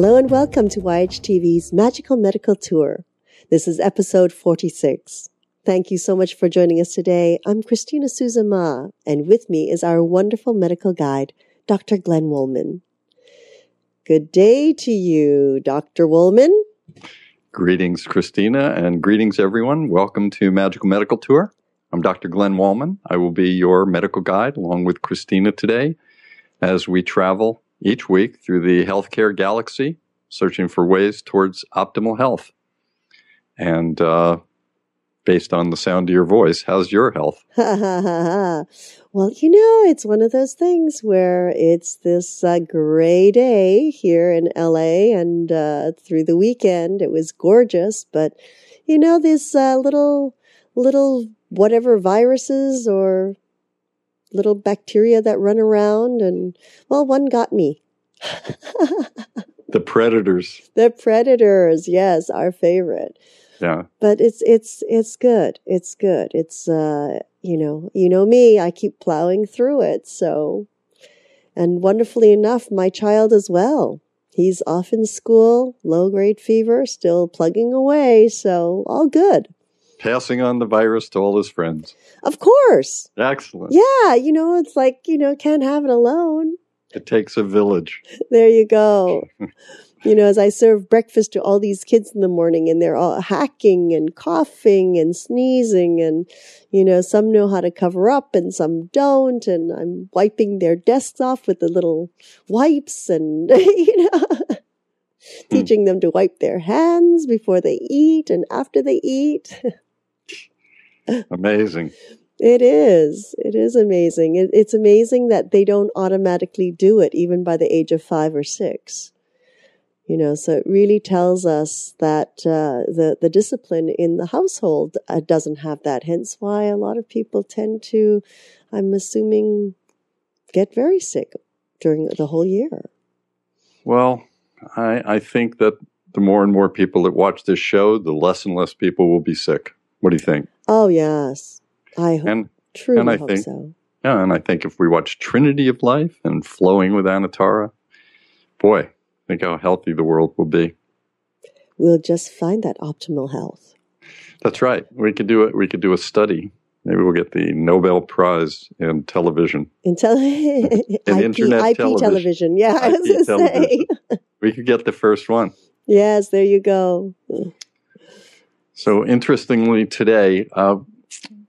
Hello and welcome to YHTV's Magical Medical Tour. This is episode 46. Thank you so much for joining us today. I'm Christina Suzama, and with me is our wonderful medical guide, Dr. Glenn Woolman. Good day to you, Dr. Woolman. Greetings, Christina, and greetings, everyone. Welcome to Magical Medical Tour. I'm Dr. Glenn Wallman. I will be your medical guide along with Christina today as we travel each week through the healthcare galaxy, searching for ways towards optimal health. And uh, based on the sound of your voice, how's your health? well, you know, it's one of those things where it's this uh, gray day here in LA, and uh, through the weekend it was gorgeous, but you know, this uh, little little whatever viruses or little bacteria that run around and well one got me. The predators. The predators yes our favorite. Yeah. But it's it's it's good. It's good. It's uh you know you know me i keep plowing through it so. And wonderfully enough my child as well. He's off in school low grade fever still plugging away so all good passing on the virus to all his friends. Of course. Excellent. Yeah, you know, it's like, you know, can't have it alone. It takes a village. There you go. you know, as I serve breakfast to all these kids in the morning and they're all hacking and coughing and sneezing and, you know, some know how to cover up and some don't. And I'm wiping their desks off with the little wipes and, you know, hmm. teaching them to wipe their hands before they eat and after they eat. Amazing. It is. It is amazing. It, it's amazing that they don't automatically do it even by the age of five or six. You know, so it really tells us that uh, the the discipline in the household uh, doesn't have that. Hence, why a lot of people tend to, I'm assuming, get very sick during the whole year. Well, I, I think that the more and more people that watch this show, the less and less people will be sick. What do you think? Oh yes, I hope, and, truly and I hope think, so. Yeah, and I think if we watch Trinity of Life and Flowing with Anatara, boy, think how healthy the world will be. We'll just find that optimal health. That's right. We could do it. We could do a study. Maybe we'll get the Nobel Prize in television. In, tele- in IP, internet IP television. television. Yeah, IP I was television. say. we could get the first one. Yes, there you go. So, interestingly, today, uh,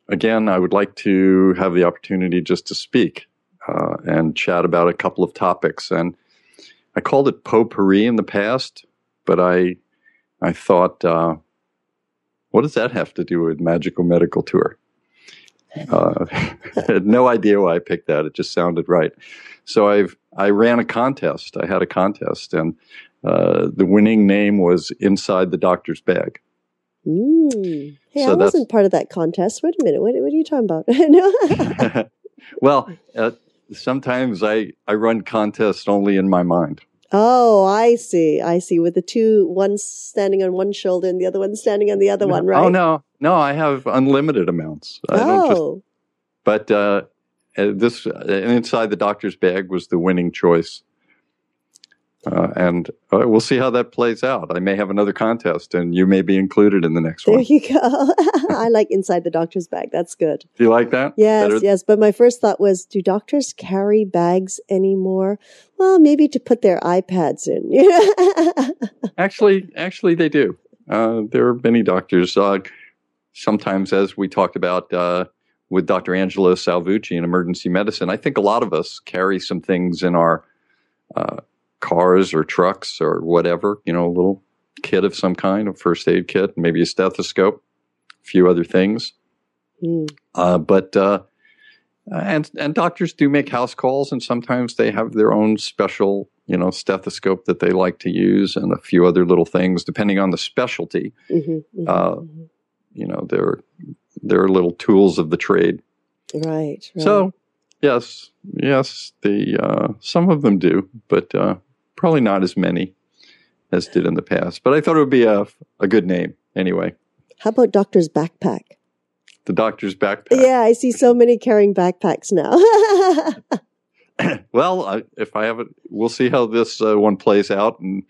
again, I would like to have the opportunity just to speak uh, and chat about a couple of topics. And I called it potpourri in the past, but I, I thought, uh, what does that have to do with Magical Medical Tour? Uh, I had no idea why I picked that. It just sounded right. So I've I ran a contest. I had a contest, and uh, the winning name was Inside the Doctor's Bag. Mm. Hey, so I wasn't part of that contest. Wait a minute. What, what are you talking about? well, uh, sometimes I, I run contests only in my mind. Oh, I see. I see. With the two, one standing on one shoulder and the other one standing on the other no, one, right? Oh, no. No, I have unlimited amounts. I oh. Just, but uh, uh this, uh, inside the doctor's bag was the winning choice. Uh, and uh, we'll see how that plays out. I may have another contest, and you may be included in the next there one. There you go. I like inside the doctor's bag. That's good. Do you like that? Yes, Better? yes. But my first thought was, do doctors carry bags anymore? Well, maybe to put their iPads in. actually, actually, they do. Uh, there are many doctors. Uh, sometimes, as we talked about uh, with Dr. Angelo Salvucci in emergency medicine, I think a lot of us carry some things in our uh, cars or trucks or whatever, you know, a little kit of some kind, a first aid kit, maybe a stethoscope, a few other things. Mm. Uh, but uh, and and doctors do make house calls, and sometimes they have their own special, you know, stethoscope that they like to use, and a few other little things depending on the specialty. Mm-hmm, mm-hmm, uh, mm-hmm. You know, they're they're little tools of the trade. Right. right. So, yes, yes, the uh, some of them do, but uh, probably not as many as did in the past. But I thought it would be a, a good name anyway. How about Doctor's Backpack? The Doctor's Backpack. Yeah, I see so many carrying backpacks now. well, I, if I have it, we'll see how this uh, one plays out. And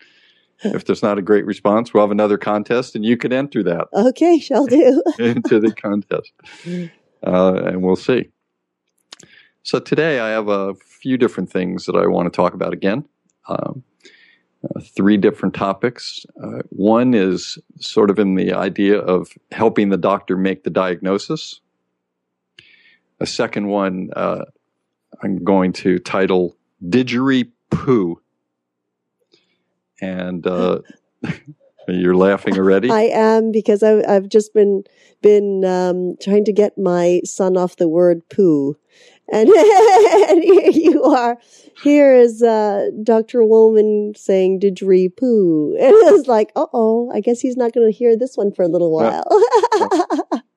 if there's not a great response, we'll have another contest and you can enter that Okay, shall do. into the contest. Uh, and we'll see. So today I have a few different things that I want to talk about again. Um, uh, three different topics. Uh, one is sort of in the idea of helping the doctor make the diagnosis. A second one uh, I'm going to title Didgery-poo. And uh, you're laughing already? I am because I, I've just been been um, trying to get my son off the word poo, and, and here you are. Here is uh, Dr. Woolman saying didgeridoo poo, and it was like, uh oh, I guess he's not going to hear this one for a little while.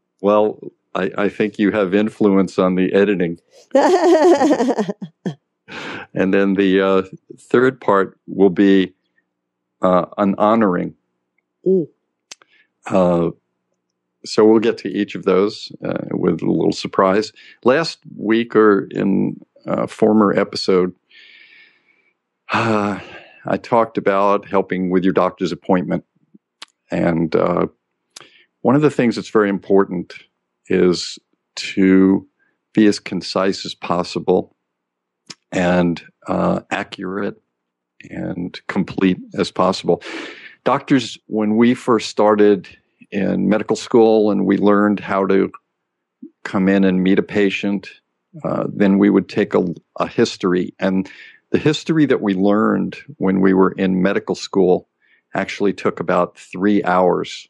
well, I, I think you have influence on the editing. and then the uh, third part will be uh, an honoring. Mm. Uh, so we'll get to each of those uh, with a little surprise. Last week or in a former episode, uh, I talked about helping with your doctor's appointment. And uh, one of the things that's very important is to be as concise as possible and uh, accurate and complete as possible. Doctors, when we first started in medical school and we learned how to come in and meet a patient, uh, then we would take a, a history. And the history that we learned when we were in medical school actually took about three hours.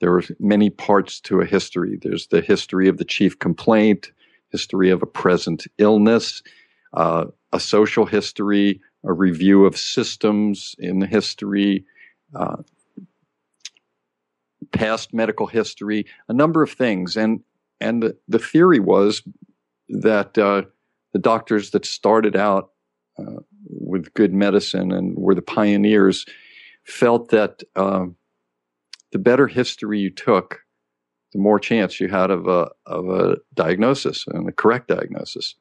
There were many parts to a history. There's the history of the chief complaint, history of a present illness, uh, a social history, a review of systems in the history, uh, past medical history, a number of things. And, and the, the theory was that uh, the doctors that started out uh, with good medicine and were the pioneers felt that uh, the better history you took, the more chance you had of a, of a diagnosis and a correct diagnosis.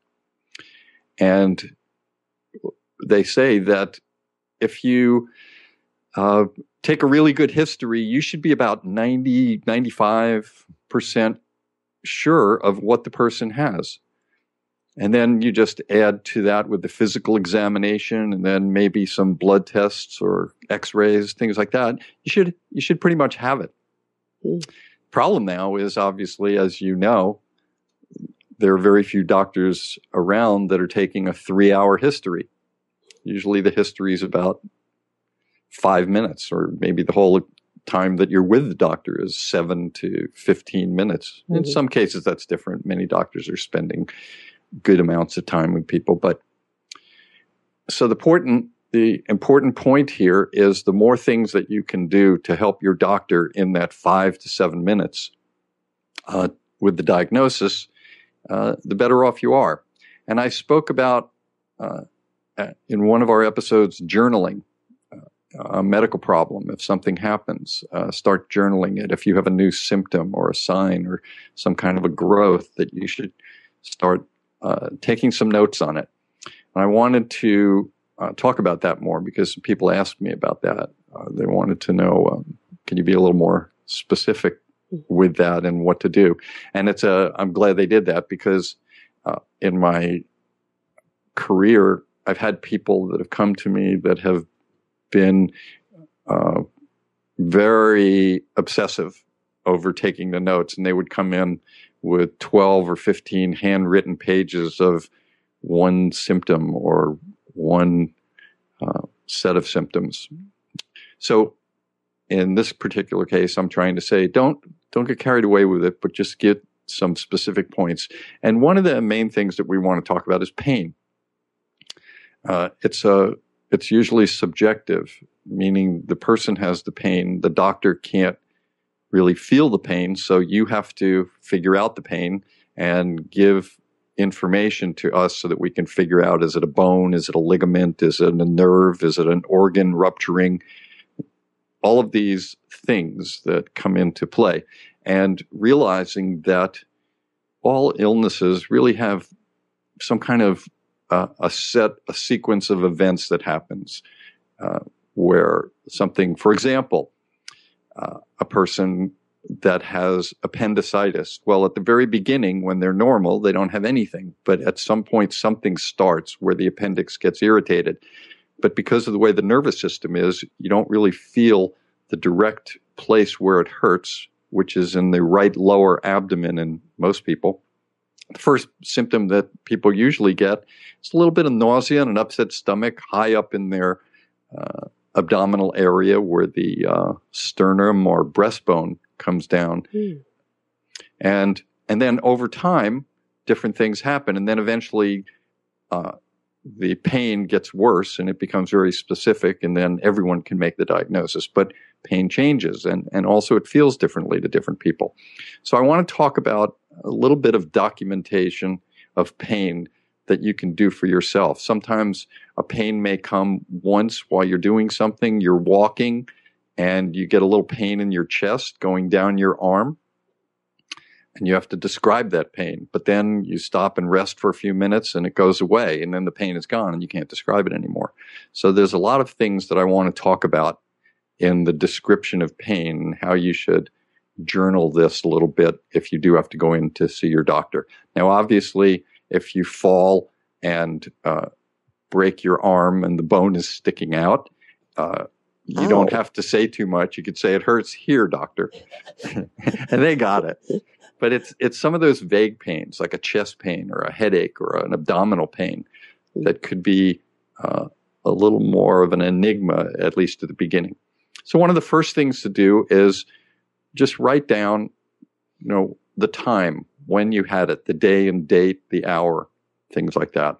And they say that if you uh, take a really good history, you should be about 90, 95% sure of what the person has. And then you just add to that with the physical examination and then maybe some blood tests or x-rays, things like that. You should, you should pretty much have it. Mm. Problem now is obviously, as you know, there are very few doctors around that are taking a three hour history. Usually the history is about five minutes or maybe the whole time that you're with the doctor is seven to 15 minutes. Mm-hmm. In some cases, that's different. Many doctors are spending good amounts of time with people, but so the important, the important point here is the more things that you can do to help your doctor in that five to seven minutes uh, with the diagnosis, uh, the better off you are. And I spoke about uh, in one of our episodes journaling a medical problem, if something happens, uh, start journaling it. If you have a new symptom or a sign or some kind of a growth, that you should start uh, taking some notes on it. And I wanted to uh, talk about that more because people asked me about that. Uh, they wanted to know, um, can you be a little more specific with that and what to do? And it's a, I'm glad they did that because uh, in my career, I've had people that have come to me that have been uh, very obsessive over taking the notes, and they would come in with 12 or 15 handwritten pages of one symptom or one uh, set of symptoms. So, in this particular case, I'm trying to say don't don't get carried away with it, but just get some specific points. And one of the main things that we want to talk about is pain. Uh, it's a it's usually subjective, meaning the person has the pain. The doctor can't really feel the pain. So you have to figure out the pain and give information to us so that we can figure out is it a bone? Is it a ligament? Is it a nerve? Is it an organ rupturing? All of these things that come into play and realizing that all illnesses really have some kind of uh, a set, a sequence of events that happens. Uh, where something, for example, uh, a person that has appendicitis. Well, at the very beginning, when they're normal, they don't have anything. But at some point, something starts where the appendix gets irritated. But because of the way the nervous system is, you don't really feel the direct place where it hurts, which is in the right lower abdomen in most people. The first symptom that people usually get is a little bit of nausea and an upset stomach high up in their uh, abdominal area where the uh, sternum or breastbone comes down. Mm. And and then over time, different things happen, and then eventually, uh, the pain gets worse, and it becomes very specific, and then everyone can make the diagnosis. But pain changes, and and also it feels differently to different people. So I want to talk about a little bit of documentation of pain that you can do for yourself. Sometimes a pain may come once while you're doing something, you're walking, and you get a little pain in your chest going down your arm. And you have to describe that pain. But then you stop and rest for a few minutes and it goes away. And then the pain is gone and you can't describe it anymore. So there's a lot of things that I want to talk about in the description of pain and how you should journal this a little bit if you do have to go in to see your doctor. Now, obviously, if you fall and uh, break your arm and the bone is sticking out, uh, you don't have to say too much. You could say it hurts here, doctor, and they got it. But it's it's some of those vague pains, like a chest pain or a headache or an abdominal pain, that could be uh, a little more of an enigma, at least at the beginning. So one of the first things to do is just write down, you know, the time when you had it, the day and date, the hour, things like that.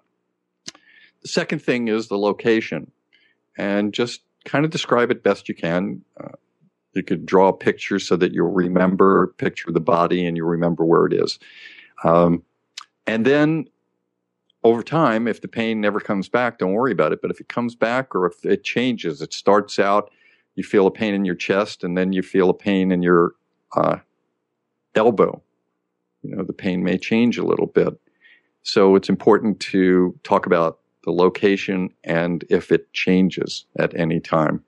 The second thing is the location, and just kind of describe it best you can. Uh, you could draw a picture so that you'll remember, picture the body, and you'll remember where it is. Um, and then over time, if the pain never comes back, don't worry about it. But if it comes back or if it changes, it starts out, you feel a pain in your chest, and then you feel a pain in your uh, elbow you know, the pain may change a little bit. So it's important to talk about the location and if it changes at any time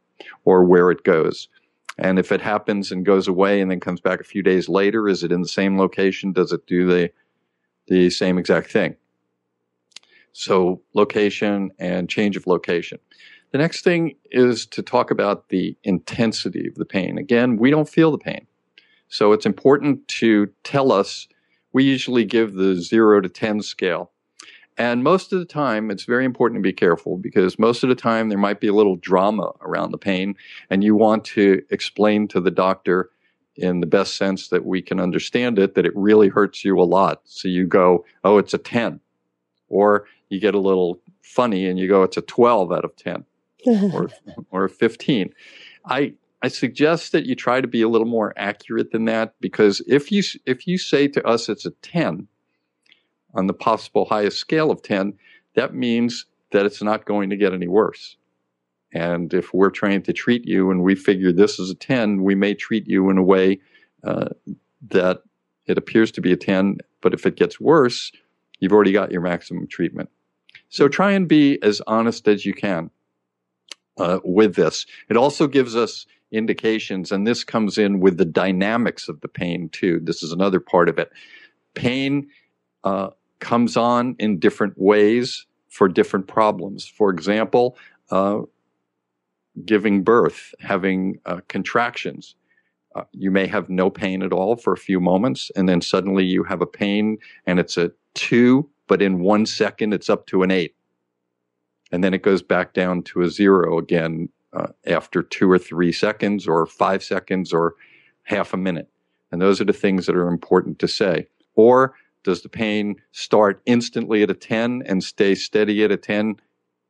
or where it goes. And if it happens and goes away and then comes back a few days later, is it in the same location? Does it do the, the same exact thing? So location and change of location. The next thing is to talk about the intensity of the pain. Again, we don't feel the pain. So it's important to tell us we usually give the zero to 10 scale. And most of the time, it's very important to be careful because most of the time there might be a little drama around the pain, and you want to explain to the doctor in the best sense that we can understand it that it really hurts you a lot. So you go, oh, it's a 10. Or you get a little funny and you go, it's a 12 out of 10 or, or 15. I, I suggest that you try to be a little more accurate than that because if you if you say to us it's a 10 on the possible highest scale of 10, that means that it's not going to get any worse. And if we're trying to treat you and we figure this is a 10, we may treat you in a way uh, that it appears to be a 10, but if it gets worse, you've already got your maximum treatment. So try and be as honest as you can uh, with this. It also gives us indications, and this comes in with the dynamics of the pain too. This is another part of it. Pain uh, comes on in different ways for different problems. For example, uh, giving birth, having uh, contractions. Uh, you may have no pain at all for a few moments, and then suddenly you have a pain, and it's a two, but in one second it's up to an eight. And then it goes back down to a zero again uh, after two or three seconds or five seconds or half a minute. And those are the things that are important to say. Or does the pain start instantly at a 10 and stay steady at a 10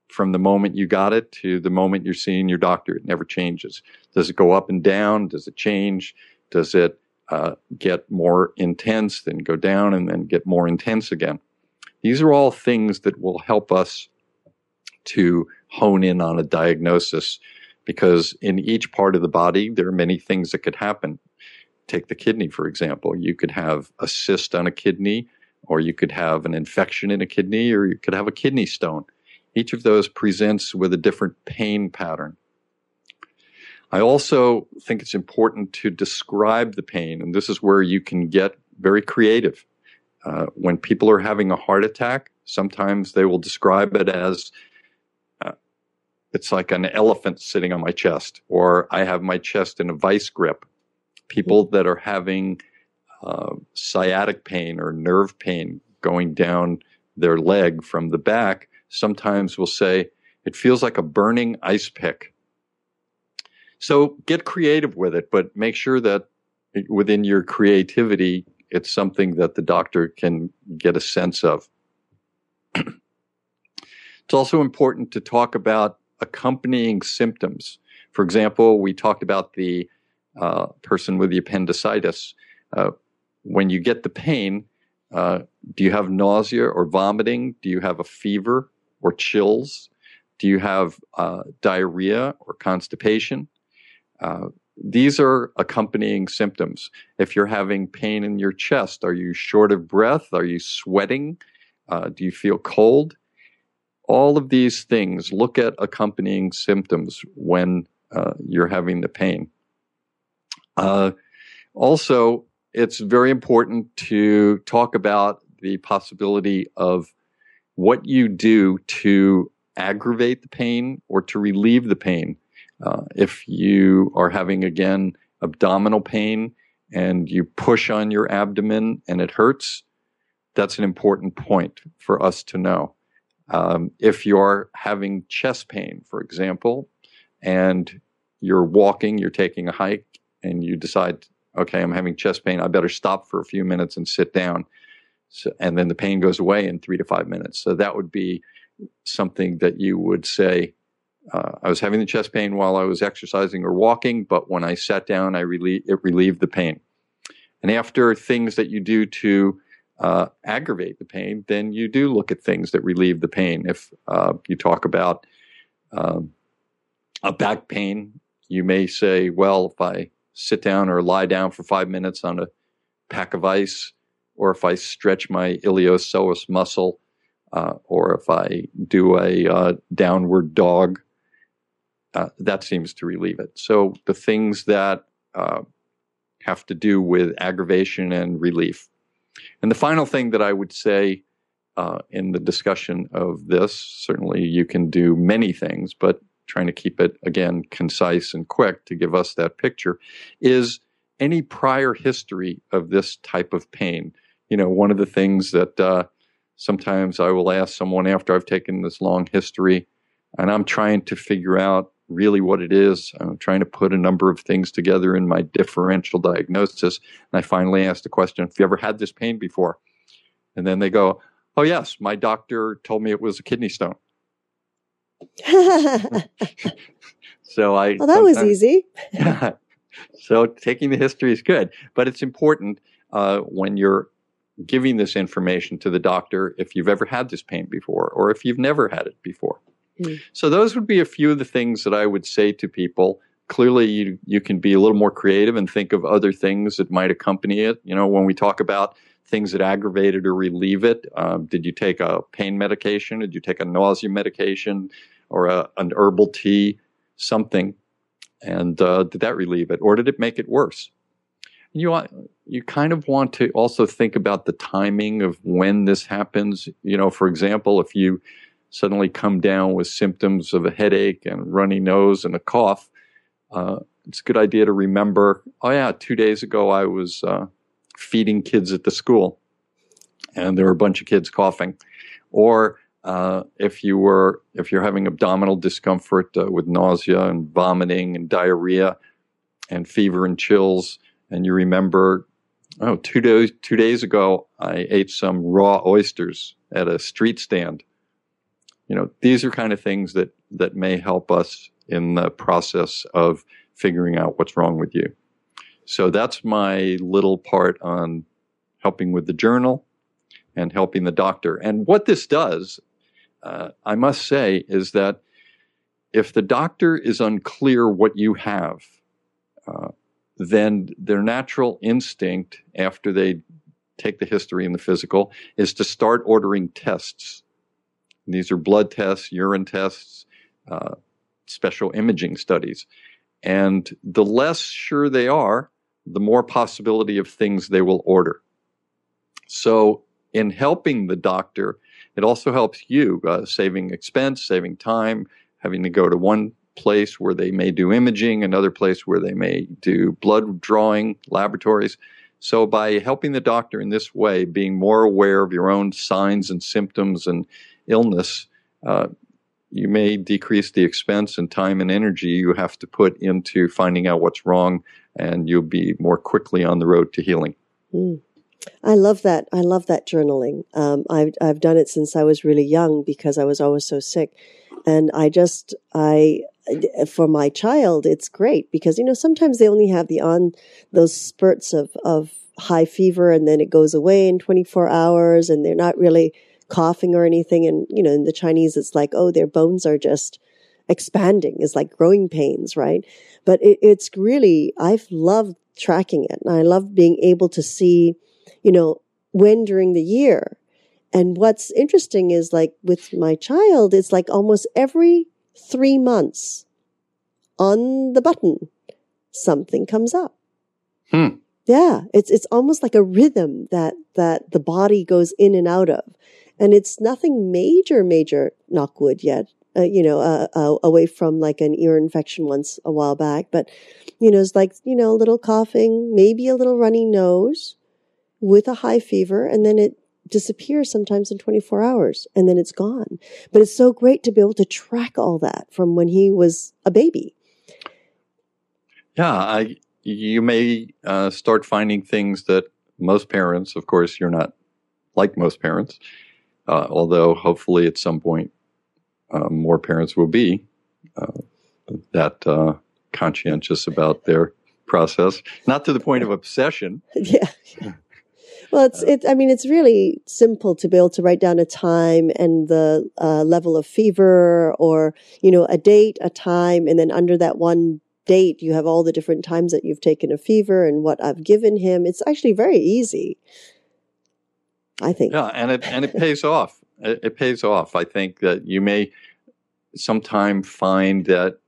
from the moment you got it to the moment you're seeing your doctor? It never changes. Does it go up and down? Does it change? Does it uh, get more intense, then go down and then get more intense again? These are all things that will help us to hone in on a diagnosis because in each part of the body, there are many things that could happen. Take the kidney, for example. You could have a cyst on a kidney, or you could have an infection in a kidney, or you could have a kidney stone. Each of those presents with a different pain pattern. I also think it's important to describe the pain, and this is where you can get very creative. Uh, when people are having a heart attack, sometimes they will describe it as it's like an elephant sitting on my chest, or I have my chest in a vice grip. People that are having uh, sciatic pain or nerve pain going down their leg from the back sometimes will say, it feels like a burning ice pick. So get creative with it, but make sure that within your creativity, it's something that the doctor can get a sense of. it's also important to talk about accompanying symptoms. For example, we talked about the uh, person with the appendicitis. Uh, when you get the pain, uh, do you have nausea or vomiting? Do you have a fever or chills? Do you have uh, diarrhea or constipation? Uh, these are accompanying symptoms. If you're having pain in your chest, are you short of breath? Are you sweating? Uh, do you feel cold? All of these things, look at accompanying symptoms when uh, you're having the pain. Uh, also, it's very important to talk about the possibility of what you do to aggravate the pain or to relieve the pain. Uh, if you are having, again, abdominal pain and you push on your abdomen and it hurts, that's an important point for us to know. Um, if you're having chest pain, for example, and you're walking, you're taking a hike, and you decide okay, I'm having chest pain. I better stop for a few minutes and sit down. So, and then the pain goes away in three to five minutes. So that would be something that you would say, uh, I was having the chest pain while I was exercising or walking, but when I sat down, I relieve, it relieved the pain. And after things that you do to uh, aggravate the pain, then you do look at things that relieve the pain. If uh, you talk about um, a back pain, you may say, well, if I sit down or lie down for five minutes on a pack of ice, or if I stretch my iliopsoas muscle, uh, or if I do a uh, downward dog, uh, that seems to relieve it. So the things that uh, have to do with aggravation and relief. And the final thing that I would say uh, in the discussion of this, certainly you can do many things, but trying to keep it again concise and quick to give us that picture, is any prior history of this type of pain. You know, one of the things that uh, sometimes I will ask someone after I've taken this long history, and I'm trying to figure out really what it is. I'm trying to put a number of things together in my differential diagnosis. And I finally asked the question, have you ever had this pain before? And then they go, oh, yes, my doctor told me it was a kidney stone. so I. Well, that was easy. so taking the history is good, but it's important uh, when you're giving this information to the doctor if you've ever had this pain before or if you've never had it before. Mm. So those would be a few of the things that I would say to people. Clearly, you you can be a little more creative and think of other things that might accompany it. You know, when we talk about things that aggravate it or relieve it, um, did you take a pain medication? Did you take a nausea medication? or a, an herbal tea, something. And uh, did that relieve it, or did it make it worse? You want you kind of want to also think about the timing of when this happens. You know, for example, if you suddenly come down with symptoms of a headache and runny nose and a cough, uh, it's a good idea to remember. Oh yeah, two days ago I was uh, feeding kids at the school, and there were a bunch of kids coughing, or uh, if you were if you're having abdominal discomfort uh, with nausea and vomiting and diarrhea and fever and chills, and you remember, oh, two days two days ago I ate some raw oysters at a street stand. You know, these are kind of things that that may help us in the process of figuring out what's wrong with you. So that's my little part on helping with the journal and helping the doctor. And what this does uh, I must say is that if the doctor is unclear what you have, uh, then their natural instinct after they take the history and the physical is to start ordering tests. These are blood tests, urine tests, uh, special imaging studies. And the less sure they are, the more possibility of things they will order. So, in helping the doctor, it also helps you uh, saving expense, saving time, having to go to one place where they may do imaging, another place where they may do blood drawing laboratories. So, by helping the doctor in this way, being more aware of your own signs and symptoms and illness, uh, you may decrease the expense and time and energy you have to put into finding out what's wrong, and you'll be more quickly on the road to healing. Mm. I love that. I love that journaling. Um, I've I've done it since I was really young because I was always so sick, and I just I for my child it's great because you know sometimes they only have the on those spurts of of high fever and then it goes away in 24 hours and they're not really coughing or anything and you know in the Chinese it's like oh their bones are just expanding is like growing pains right but it, it's really I've loved tracking it and I love being able to see you know, when during the year. And what's interesting is like with my child, it's like almost every three months on the button, something comes up. Hmm. Yeah. It's, it's almost like a rhythm that, that the body goes in and out of. And it's nothing major, major, knock wood yet, uh, you know, uh, uh, away from like an ear infection once a while back. But, you know, it's like, you know, a little coughing, maybe a little runny nose with a high fever and then it disappears sometimes in 24 hours and then it's gone. But it's so great to be able to track all that from when he was a baby. Yeah, I, you may uh, start finding things that most parents, of course, you're not like most parents, uh, although hopefully at some point uh, more parents will be uh, that uh, conscientious about their process, not to the point of obsession. yeah. Well, it's it. I mean, it's really simple to be able to write down a time and the uh, level of fever, or you know, a date, a time, and then under that one date, you have all the different times that you've taken a fever and what I've given him. It's actually very easy. I think. Yeah, and it and it pays off. It, it pays off. I think that you may sometime find that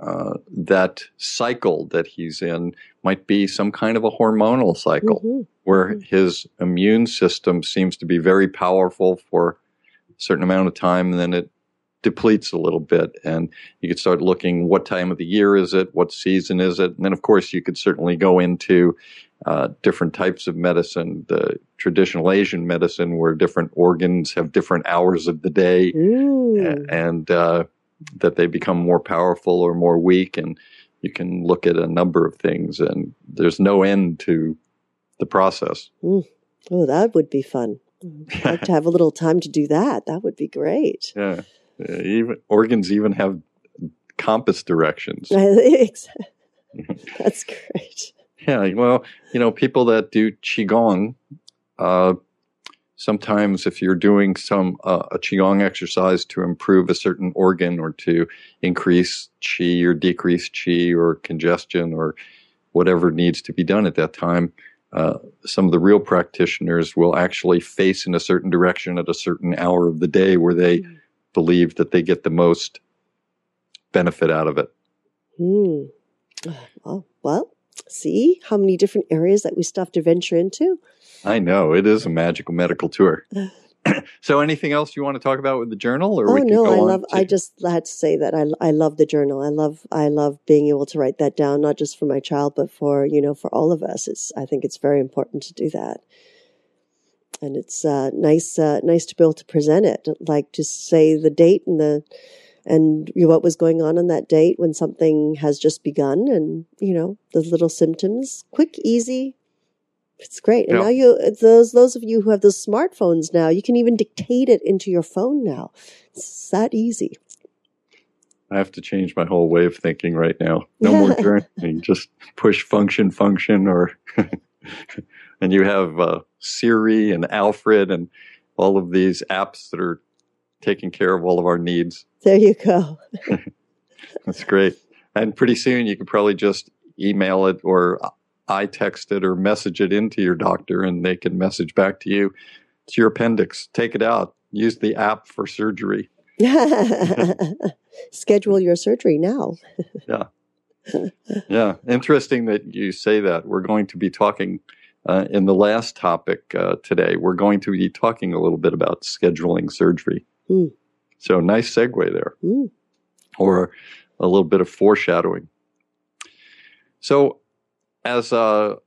uh, that cycle that he's in might be some kind of a hormonal cycle mm-hmm. where mm-hmm. his immune system seems to be very powerful for a certain amount of time and then it depletes a little bit and you could start looking what time of the year is it what season is it and then of course you could certainly go into uh, different types of medicine the traditional asian medicine where different organs have different hours of the day mm. and uh, that they become more powerful or more weak and you can look at a number of things and there's no end to the process. Mm. Oh, that would be fun. I'd like to have a little time to do that. That would be great. Yeah. even organs even have compass directions. That's great. Yeah, well, you know, people that do qigong uh, sometimes if you're doing some uh, a qigong exercise to improve a certain organ or to increase qi or decrease qi or congestion or whatever needs to be done at that time uh, some of the real practitioners will actually face in a certain direction at a certain hour of the day where they mm. believe that they get the most benefit out of it. Mm. Oh, well, see how many different areas that we still have to venture into? I know it is a magical medical tour. so, anything else you want to talk about with the journal, or oh no, I love. To... I just had to say that I I love the journal. I love I love being able to write that down, not just for my child, but for you know for all of us. It's I think it's very important to do that, and it's uh, nice uh, nice to be able to present it, like to say the date and the and what was going on on that date when something has just begun, and you know the little symptoms, quick, easy, it's great. And yeah. now you, those, those of you who have those smartphones now, you can even dictate it into your phone now. It's that easy. I have to change my whole way of thinking right now. No more journaling, just push function, function, or, and you have uh, Siri and Alfred and all of these apps that are taking care of all of our needs. There you go. That's great. And pretty soon you could probably just email it or I text it or message it into your doctor and they can message back to you. It's your appendix. Take it out. Use the app for surgery. Schedule your surgery now. yeah. yeah, interesting that you say that. We're going to be talking uh, in the last topic uh, today. We're going to be talking a little bit about scheduling surgery. Mm. So nice segue there, Mm. or a little bit of foreshadowing. So, as a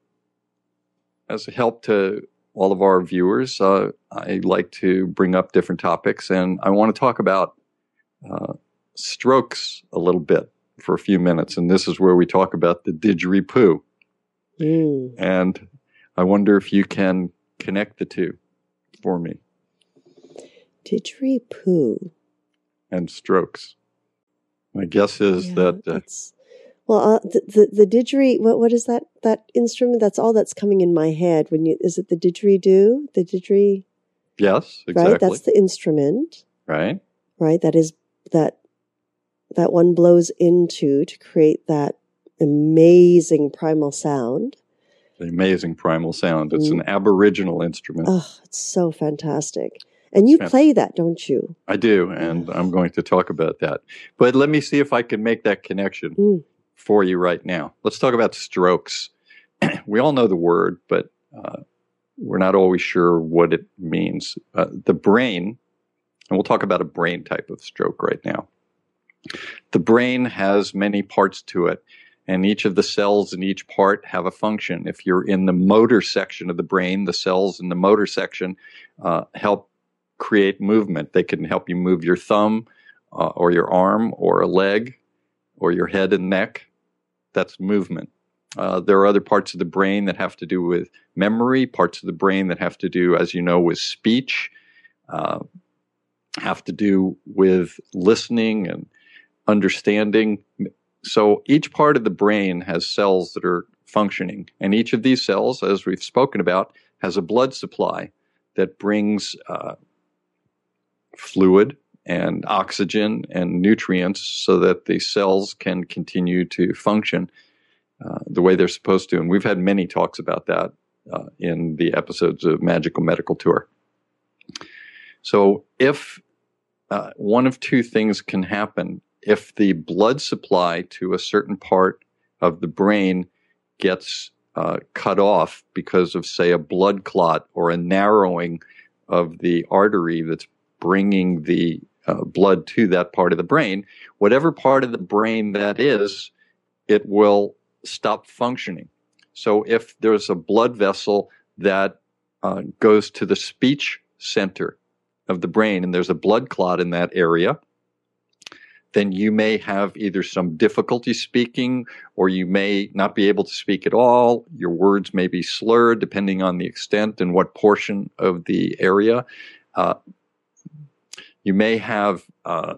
as a help to all of our viewers, uh, I like to bring up different topics, and I want to talk about uh, strokes a little bit for a few minutes. And this is where we talk about the didgeridoo. Mm. And I wonder if you can connect the two for me Didgeridoo. and strokes. My guess is Yeah, that uh, that's well, uh, the, the the didgeridoo. What what is that that instrument? That's all that's coming in my head. When you is it the didgeridoo? The didgeridoo, yes, exactly. right? That's the instrument, right? right? That is that that one blows into to create that amazing primal sound. The amazing primal sound. It's Mm. an aboriginal instrument. Oh, it's so fantastic! And you play that, don't you? I do, and I'm going to talk about that. But let me see if I can make that connection Mm. for you right now. Let's talk about strokes. we all know the word, but uh, we're not always sure what it means. Uh, the brain, and we'll talk about a brain type of stroke right now. The brain has many parts to it, and each of the cells in each part have a function. If you're in the motor section of the brain, the cells in the motor section uh, help create movement. They can help you move your thumb uh, or your arm or a leg or your head and neck. That's movement. Uh, there are other parts of the brain that have to do with memory, parts of the brain that have to do, as you know, with speech, uh, have to do with listening and understanding. So each part of the brain has cells that are functioning, and each of these cells, as we've spoken about, has a blood supply that brings uh, fluid and oxygen and nutrients so that the cells can continue to function uh, the way they're supposed to. And we've had many talks about that uh, in the episodes of Magical Medical Tour. So, if uh, one of two things can happen, if the blood supply to a certain part of the brain gets uh, cut off because of, say, a blood clot or a narrowing of the artery that's bringing the uh, blood to that part of the brain, whatever part of the brain that is, it will stop functioning. So if there's a blood vessel that uh, goes to the speech center of the brain and there's a blood clot in that area, then you may have either some difficulty speaking or you may not be able to speak at all. Your words may be slurred depending on the extent and what portion of the area. Uh, you may have uh,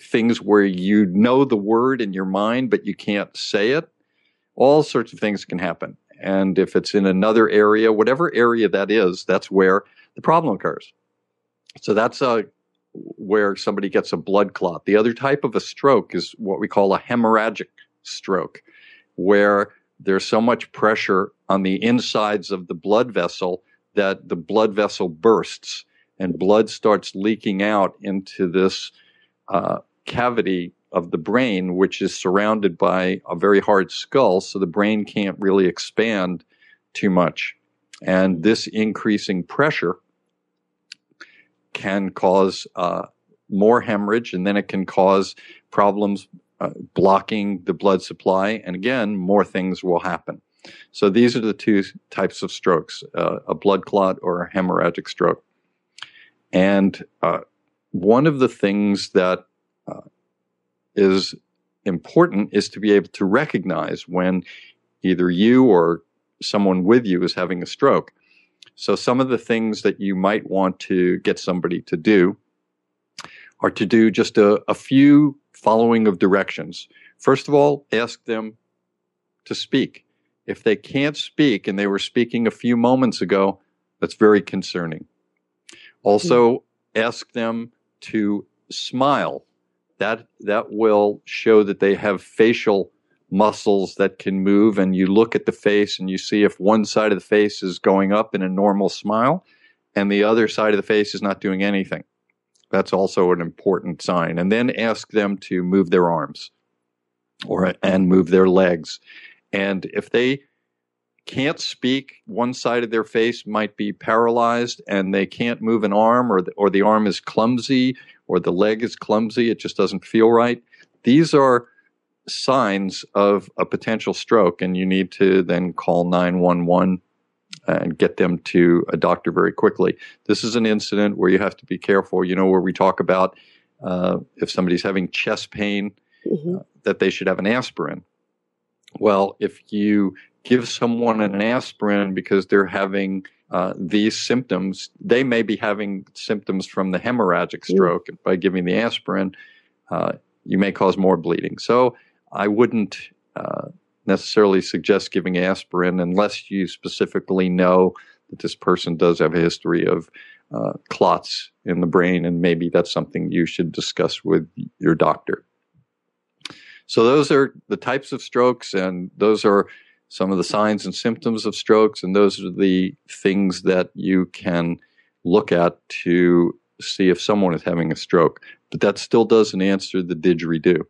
things where you know the word in your mind, but you can't say it. All sorts of things can happen. And if it's in another area, whatever area that is, that's where the problem occurs. So that's uh, where somebody gets a blood clot. The other type of a stroke is what we call a hemorrhagic stroke, where there's so much pressure on the insides of the blood vessel that the blood vessel bursts and blood starts leaking out into this uh, cavity of the brain, which is surrounded by a very hard skull, so the brain can't really expand too much. And this increasing pressure can cause uh, more hemorrhage, and then it can cause problems uh, blocking the blood supply. And again, more things will happen. So these are the two types of strokes uh, a blood clot or a hemorrhagic stroke. And uh, one of the things that uh, is important is to be able to recognize when either you or someone with you is having a stroke. So, some of the things that you might want to get somebody to do are to do just a, a few following of directions. First of all, ask them to speak. If they can't speak and they were speaking a few moments ago, that's very concerning. Also, hmm. ask them to smile. That that will show that they have facial muscles that can move and you look at the face and you see if one side of the face is going up in a normal smile and the other side of the face is not doing anything. That's also an important sign. And then ask them to move their arms. or and move their legs. And if they can't speak, one side of their face might be paralyzed and they can't move an arm or the, or the arm is clumsy or the leg is clumsy, it just doesn't feel right. These are signs of a potential stroke and you need to then call 911 and get them to a doctor very quickly. This is an incident where you have to be careful. You know, where we talk about uh, if somebody's having chest pain, mm-hmm. uh, that they should have an aspirin. Well, if you give someone an aspirin because they're having uh, these symptoms, they may be having symptoms from the hemorrhagic stroke. Mm. By giving the aspirin, uh, you may cause more bleeding. So I wouldn't uh, necessarily suggest giving aspirin unless you specifically know that this person does have a history of uh, clots in the brain, and maybe that's something you should discuss with your doctor. So, those are the types of strokes, and those are some of the signs and symptoms of strokes, and those are the things that you can look at to see if someone is having a stroke. But that still doesn't answer the didgeridoo.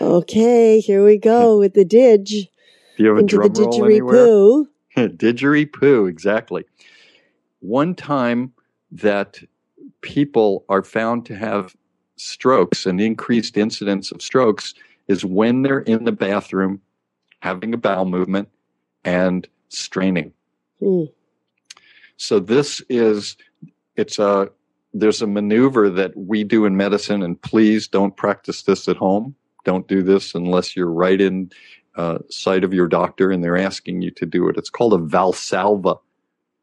okay, here we go with the didge. Do you have a into drum the roll anywhere? Didgeridoo, exactly. One time that people are found to have strokes, and increased incidence of strokes, is when they're in the bathroom having a bowel movement and straining. So this is it's a there's a maneuver that we do in medicine, and please don't practice this at home. Don't do this unless you're right in uh, sight of your doctor and they're asking you to do it. It's called a Valsalva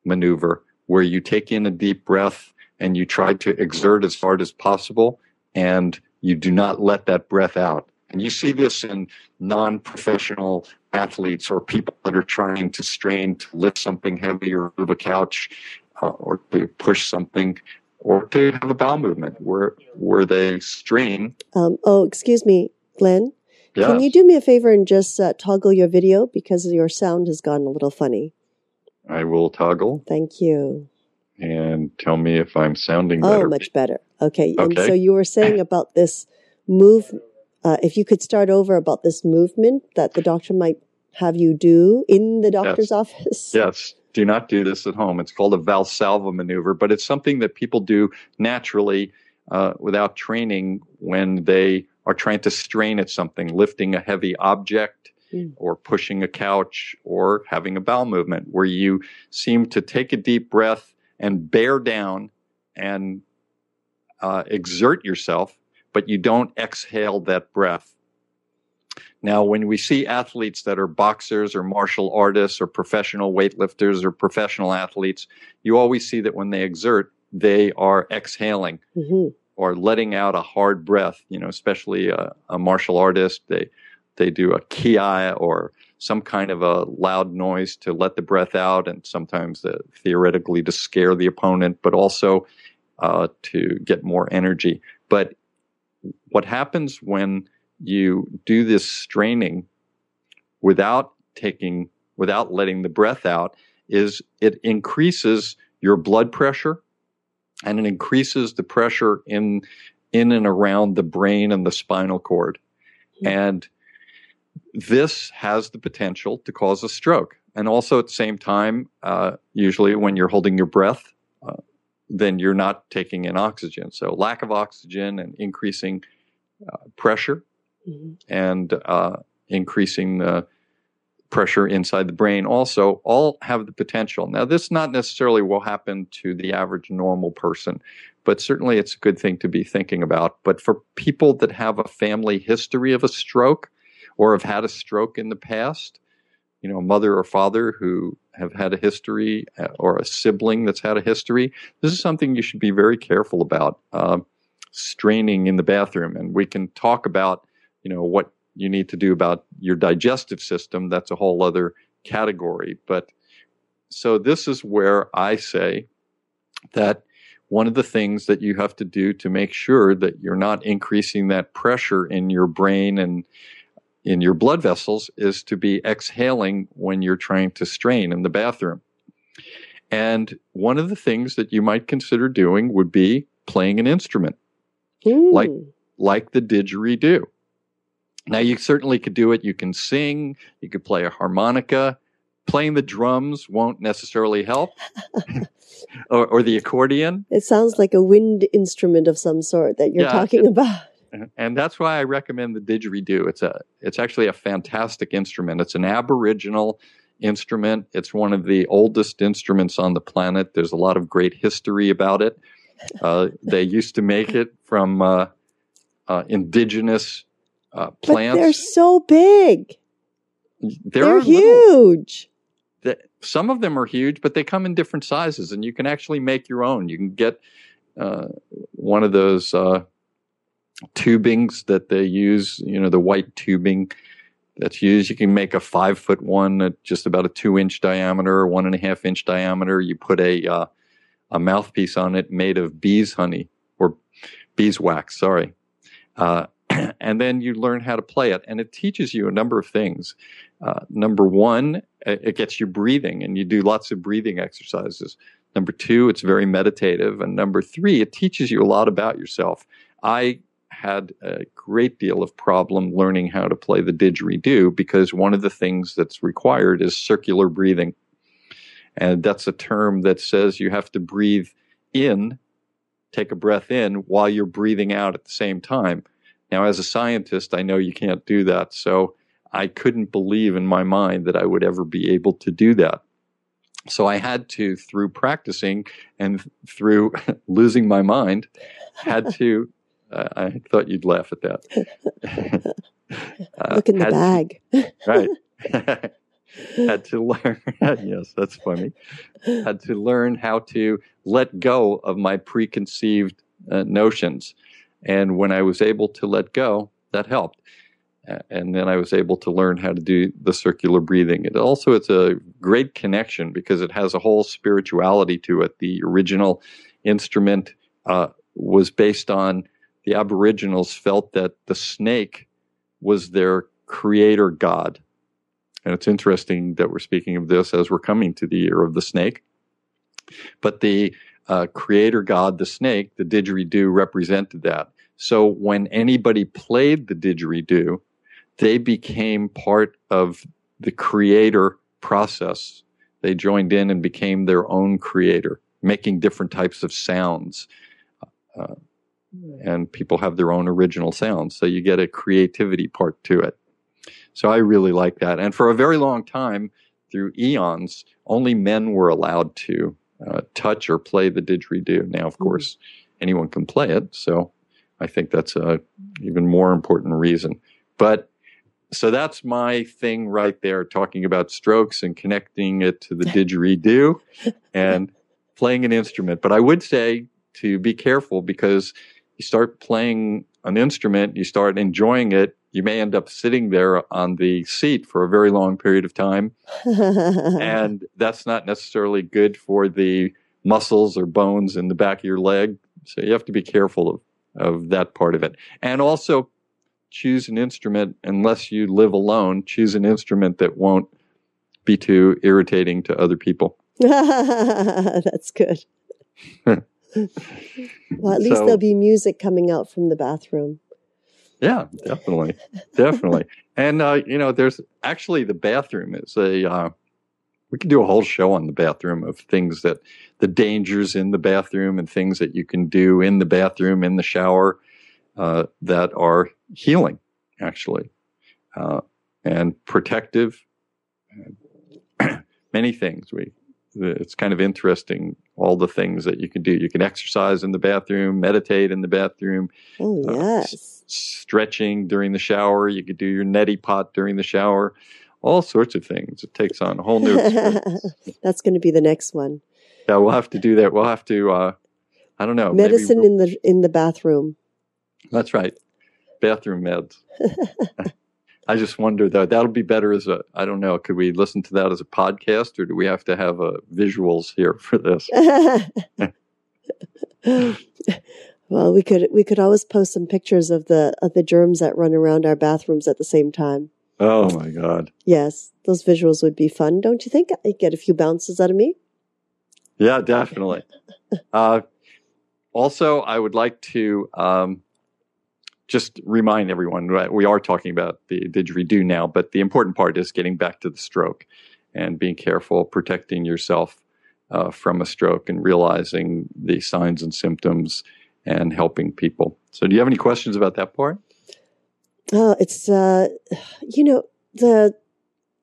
maneuver, where you take in a deep breath and you try to exert as hard as possible, and you do not let that breath out. And you see this in non professional athletes or people that are trying to strain to lift something heavy or move a couch uh, or to push something or to have a bowel movement where where they strain. Um, oh, excuse me, Glenn. Yes. Can you do me a favor and just uh, toggle your video because your sound has gone a little funny? I will toggle. Thank you. And tell me if I'm sounding better. Oh, much better. Okay. okay. And so you were saying about this move. Uh, if you could start over about this movement that the doctor might have you do in the doctor's yes. office. Yes do not do this at home. It's called a Valsalva maneuver, but it's something that people do naturally uh, without training when they are trying to strain at something, lifting a heavy object mm. or pushing a couch or having a bowel movement, where you seem to take a deep breath and bear down and uh, exert yourself, but you don't exhale that breath. Now, when we see athletes that are boxers or martial artists or professional weightlifters or professional athletes, you always see that when they exert, they are exhaling mm-hmm. or letting out a hard breath. You know, especially a, a martial artist, they they do a ki or some kind of a loud noise to let the breath out, and sometimes uh, theoretically to scare the opponent, but also uh, to get more energy. But what happens when you do this straining without taking, without letting the breath out, is it increases your blood pressure and it increases the pressure in in and around the brain and the spinal cord. Mm-hmm. And this has the potential to cause a stroke. And also at the same time, uh, usually when you're holding your breath, uh, then you're not taking in oxygen. So lack of oxygen and increasing uh, pressure mm-hmm. and uh, increasing the pressure inside the brain also all have the potential. Now, this not necessarily will happen to the average normal person, but certainly it's a good thing to be thinking about. But for people that have a family history of a stroke or have had a stroke in the past, you know, a mother or father who have had a history uh, or a sibling that's had a history, this is something you should be very careful about. Uh, straining in the bathroom, and we can talk about you know what you need to do about your digestive system that's a whole other category but so this is where i say that one of the things that you have to do to make sure that you're not increasing that pressure in your brain and in your blood vessels is to be exhaling when you're trying to strain in the bathroom. And one of the things that you might consider doing would be playing an instrument. Like like the didgeridoo. Now, you certainly could do it. You can sing, you could play a harmonica. Playing the drums won't necessarily help, or, or, the accordion. It sounds like a wind instrument of some sort that you're yeah, talking it, about. And that's why I recommend the didgeridoo. It's a, it's actually a fantastic instrument. It's an Aboriginal instrument. It's one of the oldest instruments on the planet. There's a lot of great history about it. Uh, they used to make it from uh, uh, indigenous uh, plants. But they're so big. They're, they're huge. Little, some of them are huge, but they come in different sizes, and you can actually make your own. You can get uh, one of those uh, tubings that they use, you know, the white tubing that's used. You can make a five foot one at just about a two inch diameter, one and a half inch diameter. You put a uh, a mouthpiece on it made of bees honey or beeswax. Sorry, uh, and then you learn how to play it, and it teaches you a number of things. Uh, number one, it gets you breathing, and you do lots of breathing exercises. Number two, it's very meditative, and number three, it teaches you a lot about yourself. I had a great deal of problem learning how to play the didgeridoo because one of the things that's required is circular breathing. And that's a term that says you have to breathe in, take a breath in while you're breathing out at the same time. Now, as a scientist, I know you can't do that. So I couldn't believe in my mind that I would ever be able to do that. So I had to, through practicing and through losing my mind, had to I thought you'd laugh at that. Look in the bag. To, right. had to learn. yes, that's funny. Had to learn how to let go of my preconceived uh, notions. And when I was able to let go, that helped. and then I was able to learn how to do the circular breathing. It also it's a great connection because it has a whole spirituality to it. The original instrument uh, was based on the Aboriginals felt that the snake was their creator god. And it's interesting that we're speaking of this as we're coming to the year of the snake. But the uh, creator god, the snake, the didgeridoo represented that. So when anybody played the didgeridoo, they became part of the creator process. They joined in and became their own creator, making different types of sounds. Uh, and people have their own original sounds. So you get a creativity part to it. So I really like that. And for a very long time, through eons, only men were allowed to uh, touch or play the didgeridoo. Now, of mm-hmm. course, anyone can play it. So I think that's a even more important reason. But so that's my thing right there, talking about strokes and connecting it to the didgeridoo and playing an instrument. But I would say to be careful because you start playing an instrument, you start enjoying it, you may end up sitting there on the seat for a very long period of time. and that's not necessarily good for the muscles or bones in the back of your leg. So you have to be careful of, of that part of it. And also choose an instrument, unless you live alone, choose an instrument that won't be too irritating to other people. that's good. well, at least so, there'll be music coming out from the bathroom. Yeah, definitely, definitely. And uh, you know, there's actually the bathroom is a. Uh, we could do a whole show on the bathroom of things that the dangers in the bathroom and things that you can do in the bathroom in the shower uh, that are healing, actually, uh, and protective. Many things we it's kind of interesting all the things that you can do. You can exercise in the bathroom, meditate in the bathroom. Oh, yes. Uh, s- stretching during the shower. You could do your neti pot during the shower. All sorts of things. It takes on a whole new That's going to be the next one. Yeah, we'll have to do that. We'll have to, uh, I don't know. Medicine in the in the bathroom. That's right. Bathroom meds. I just wonder though that'll be better as a I don't know. Could we listen to that as a podcast, or do we have to have uh, visuals here for this? well, we could we could always post some pictures of the of the germs that run around our bathrooms at the same time. Oh my god! Yes, those visuals would be fun, don't you think? I get a few bounces out of me. Yeah, definitely. uh, also, I would like to um, just remind everyone that we are talking about the didgeridoo now, but the important part is getting back to the stroke and being careful, protecting yourself uh, from a stroke and realizing the signs and symptoms and helping people. So, do you have any questions about that part? Oh, it's, uh, you know, the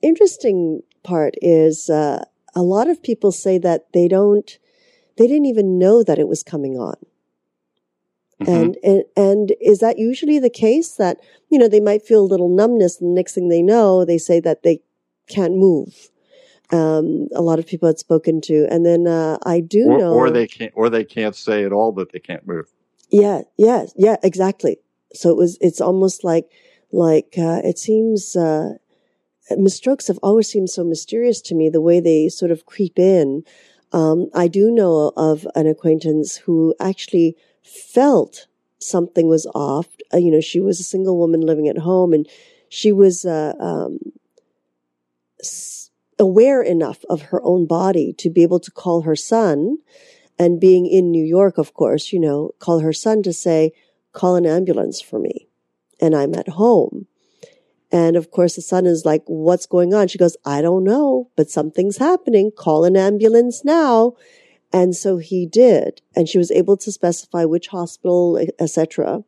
interesting part is uh, a lot of people say that they don't, they didn't even know that it was coming on. Mm-hmm. And, and and is that usually the case that you know they might feel a little numbness and the next thing they know they say that they can't move um, a lot of people had spoken to. And then uh, i do or, know or they can't or they can't say at all that they can't move. Yeah yeah yeah exactly. So it was it's almost like like uh, it seems uh, strokes have always seemed so mysterious to me the way they sort of creep in. Um, i do know of an acquaintance who actually felt something was off. Uh, you know, she was a single woman living at home and she was uh, um, aware enough of her own body to be able to call her son. And being in New York, of course, you know, call her son to say, call an ambulance for me. And I'm at home. And of course, the son is like, what's going on? She goes, I don't know, but something's happening. Call an ambulance now. And so he did, and she was able to specify which hospital, etc.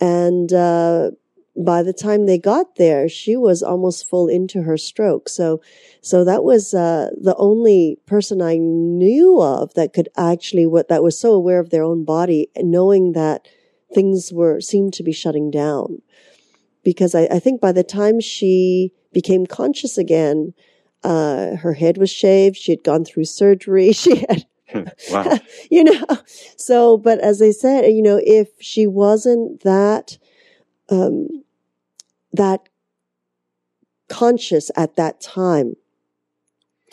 And uh, by the time they got there, she was almost full into her stroke. So, so that was uh, the only person I knew of that could actually what that was so aware of their own body, knowing that things were seemed to be shutting down. Because I, I think by the time she became conscious again, uh, her head was shaved. She had gone through surgery. She had wow. you know, so, but as I said, you know, if she wasn't that, um, that conscious at that time,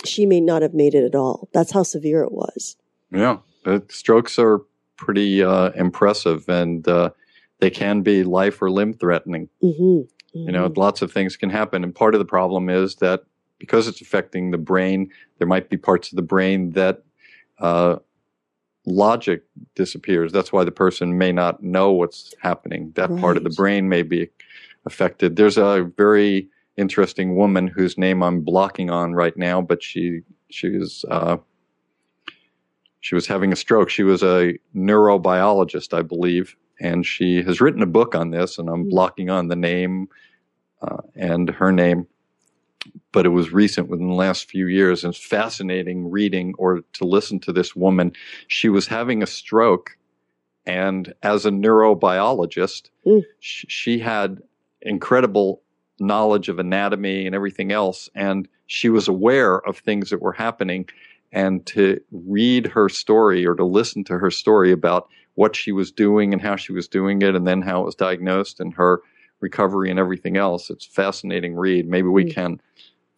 she may not have made it at all. That's how severe it was. Yeah. Uh, strokes are pretty uh, impressive and uh, they can be life or limb threatening. Mm-hmm. Mm-hmm. You know, lots of things can happen. And part of the problem is that because it's affecting the brain, there might be parts of the brain that uh, logic disappears. That's why the person may not know what's happening. That right. part of the brain may be affected. There's a very interesting woman whose name I'm blocking on right now, but she she was uh, she was having a stroke. She was a neurobiologist, I believe, and she has written a book on this. And I'm mm-hmm. blocking on the name uh, and her name but it was recent within the last few years. And it's fascinating reading or to listen to this woman. She was having a stroke, and as a neurobiologist, mm. sh- she had incredible knowledge of anatomy and everything else. And she was aware of things that were happening. And to read her story or to listen to her story about what she was doing and how she was doing it, and then how it was diagnosed and her recovery and everything else. It's a fascinating read. Maybe we mm. can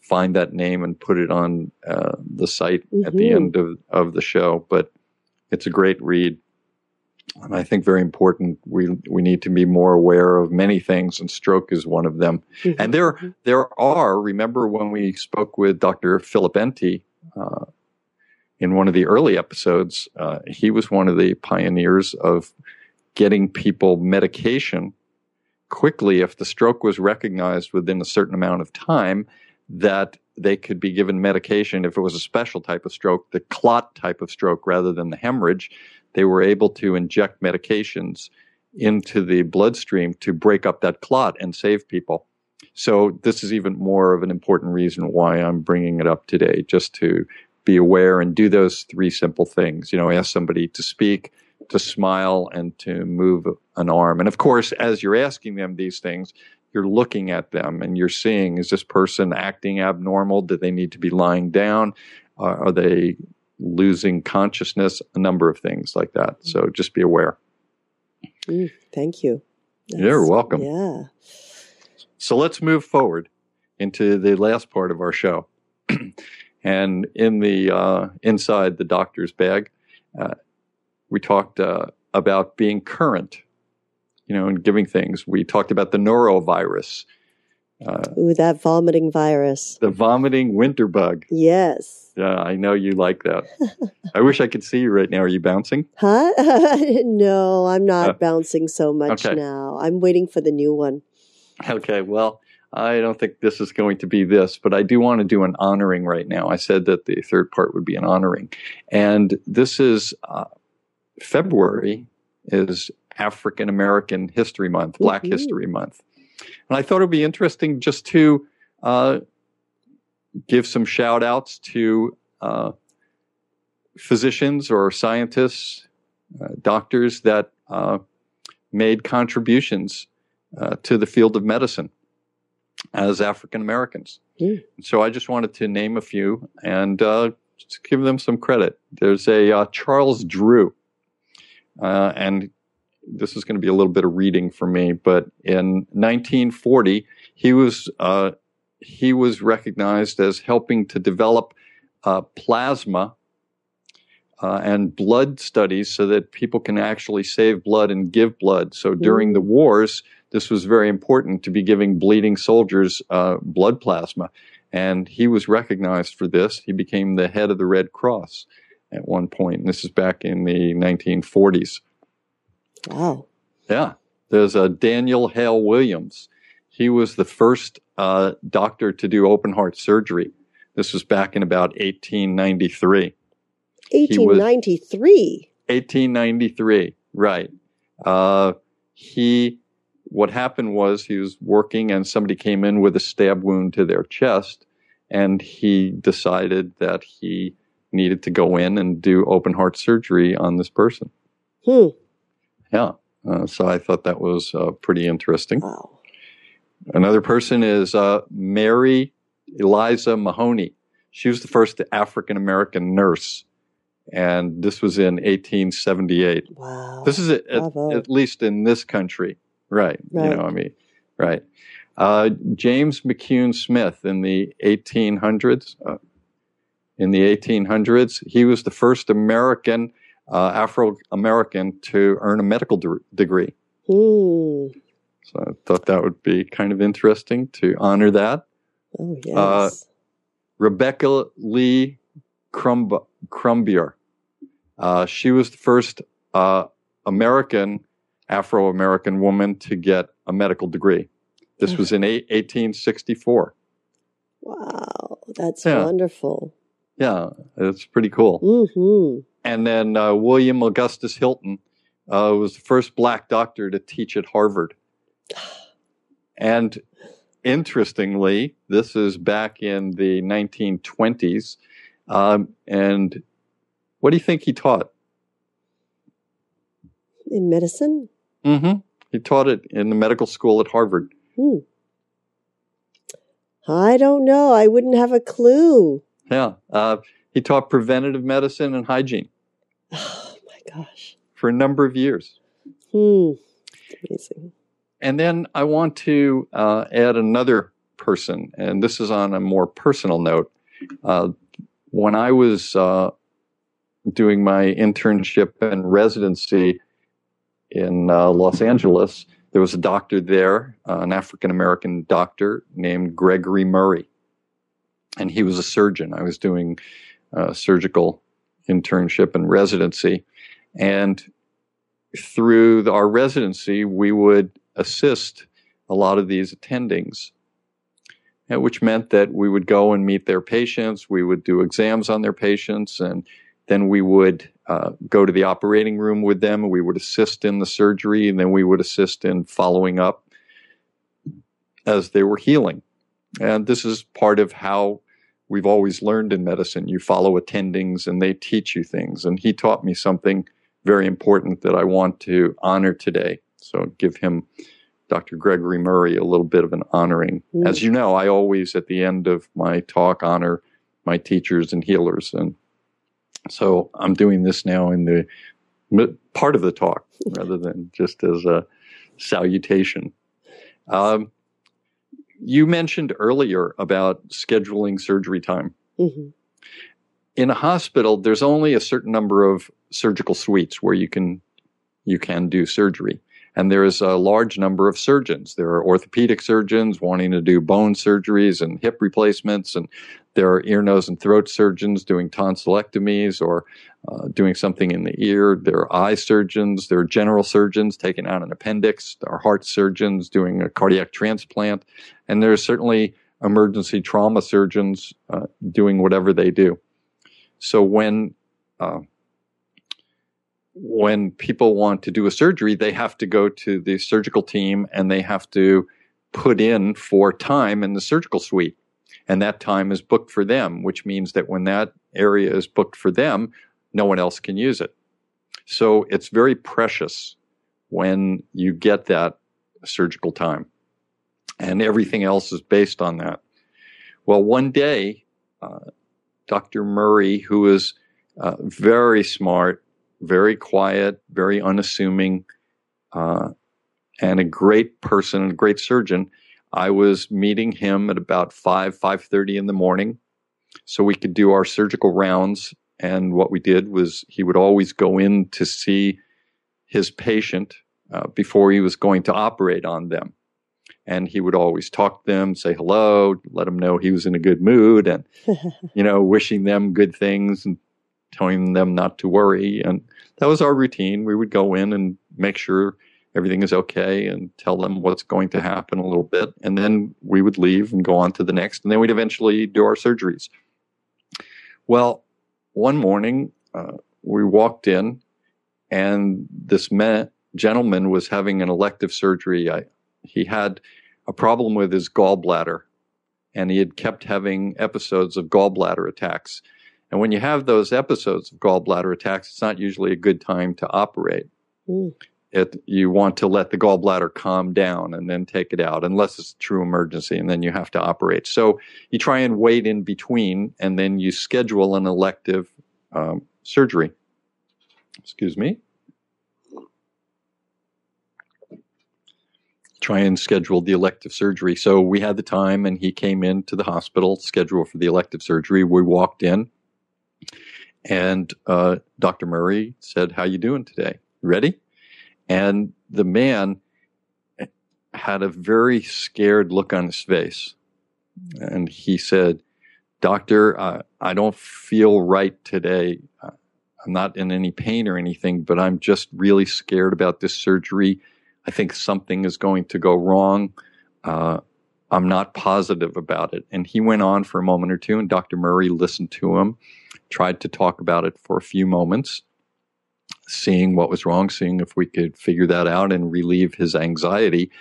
find that name and put it on uh, the site mm-hmm. at the mm-hmm. end of, of the show. But it's a great read. And I think very important. We we need to be more aware of many things, and stroke is one of them. Mm-hmm. And there mm-hmm. there are. Remember when we spoke with Dr. Philip Enti uh, in one of the early episodes? Uh, he was one of the pioneers of getting people medication quickly if the stroke was recognized within a certain amount of time that they could be given medication if it was a special type of stroke, the clot type of stroke rather than the hemorrhage. They were able to inject medications into the bloodstream to break up that clot and save people. So this is even more of an important reason why I'm bringing it up today, just to be aware and do those three simple things. You know, ask somebody to speak, to smile, and to move an arm. And of course, as you're asking them these things, you're looking at them and you're seeing is this person acting abnormal? Do they need to be lying down? Uh, are they losing consciousness? A number of things like that. So just be aware. Mm, thank you. That's, You're welcome. Yeah. So let's move forward into the last part of our show. and in the uh, inside the doctor's bag, uh, we talked uh, about being current you know, and giving things. We talked about the norovirus. Uh, Ooh, that vomiting virus. The vomiting winter bug. Yes. Yeah, I know you like that. I wish I could see you right now. Are you bouncing? Huh? no, I'm not Uh, bouncing so much okay. now. I'm waiting for the new one. Okay, well, I don't think this is going to be this, but I do want to do an honoring right now. I said that the third part would be an honoring. And this is uh, February is African American History Month, Black Mhm. History Month. And I thought it would be interesting just to uh, give some shout outs to uh, physicians or scientists, uh, doctors that uh, made contributions uh, to the field of medicine as African Americans. Mm. So I just wanted to name a few and uh, just give them some credit. There's a uh, Charles Drew, uh, and this is going to be a little bit of reading for me, but in 1940 he was uh, he was recognized as helping to develop uh, plasma. Uh, and blood studies so that people can actually save blood and give blood. So during Mm. the wars, this was very important to be giving bleeding soldiers uh, blood plasma. And he was recognized for this. He became the head of the Red Cross at one point. And this is back in the 1940s. Wow. Yeah. There's a Daniel Hale Williams. He was the first uh, doctor to do open heart surgery. This was back in about 1893. 1893. 1893, right. Uh, he, what happened was he was working and somebody came in with a stab wound to their chest and he decided that he needed to go in and do open heart surgery on this person. Hmm. Yeah. Uh, so I thought that was uh, pretty interesting. Wow. Another person is uh, Mary Eliza Mahoney. She was the first African American nurse, and this was in 1878. Wow. This is at, at, at least in this country, right? Right. You know, what I mean, right. Uh, James McCune Smith in the 1800s. Uh, in the 1800s, he was the first American, uh, Afro American, to earn a medical de- degree. Hmm. So I thought that would be kind of interesting to honor that. Oh, yes. Uh, Rebecca Lee Crumb- Crumpler. Uh, she was the first uh, American, Afro American woman to get a medical degree. This was in 1864. wow. That's Yeah. wonderful. Yeah, it's pretty cool. hmm And then uh, William Augustus Hinton uh, was the first black doctor to teach at Harvard. And interestingly, this is back in the 1920s. Um, and what do you think he taught? In medicine? Mm-hmm. He taught it in the medical school at Harvard. Hmm. I don't know. I wouldn't have a clue. Yeah. Uh, he taught preventative medicine and hygiene Oh, my gosh. for a number of years. Hmm. Amazing. And then I want to uh, add another person, and this is on a more personal note. Uh, when I was uh, doing my internship and residency in uh, Los Angeles, there was a doctor there, uh, an African American doctor named Gregory Murray. And he was a surgeon. I was doing uh, surgical internship and residency. And through the, our residency, we would assist a lot of these attendings, uh, which meant that we would go and meet their patients, we would do exams on their patients, and then we would uh, go to the operating room with them, we would assist in the surgery, and then we would assist in following up as they were healing. And this is part of how we've always learned in medicine. You follow attendings, and they teach you things. And he taught me something very important that I want to honor today. So give him, Dr. Gregory Murray, a little bit of an honoring. Mm. As you know, I always, at the end of my talk, honor my teachers and healers. And so I'm doing this now in the part of the talk rather than just as a salutation. Um, you mentioned earlier about scheduling surgery time hmm in a hospital, there's only a certain number of surgical suites where you can you can do surgery, and there is a large number of surgeons. There are orthopedic surgeons wanting to do bone surgeries and hip replacements, and there are ear, nose, and throat surgeons doing tonsillectomies or uh, doing something in the ear. There are eye surgeons. There are general surgeons taking out an appendix. There are heart surgeons doing a cardiac transplant. And there are certainly emergency trauma surgeons uh, doing whatever they do. So when uh, when people want to do a surgery, they have to go to the surgical team and they have to put in for time in the surgical suite. And that time is booked for them, which means that when that area is booked for them, no one else can use it. So it's very precious when you get that surgical time. And everything else is based on that. Well, one day, uh, Dr. Murray, who is uh, very smart, very quiet, very unassuming, uh, and a great person, a great surgeon. I was meeting him at about five, five thirty in the morning, so we could do our surgical rounds. And what we did was he would always go in to see his patient uh, before he was going to operate on them. And he would always talk to them, say hello, let them know he was in a good mood, and you know, wishing them good things and telling them not to worry. And that was our routine. We would go in and make sure everything is okay and tell them what's going to happen a little bit. And then we would leave and go on to the next. And then we'd eventually do our surgeries. Well, one morning, uh, we walked in and this man, gentleman was having an elective surgery. I, he had a problem with his gallbladder and he had kept having episodes of gallbladder attacks. And when you have those episodes of gallbladder attacks, it's not usually a good time to operate. Mm. It, you want to let the gallbladder calm down and then take it out, unless it's a true emergency, and then you have to operate. So you try and wait in between, and then you schedule an elective um, surgery. Excuse me. Try and schedule the elective surgery. So we had the time, and he came into the hospital, scheduled for the elective surgery. We walked in and uh, Dr. Murray said, "How you doing today? Ready?" And the man had a very scared look on his face, and he said, "Doctor, uh, I don't feel right today. I'm not in any pain or anything, but I'm just really scared about this surgery. I think something is going to go wrong." Uh, I'm not positive about it. And he went on for a moment or two, and Dr. Murray listened to him tried to talk about it for a few moments, seeing what was wrong, seeing if we could figure that out and relieve his anxiety.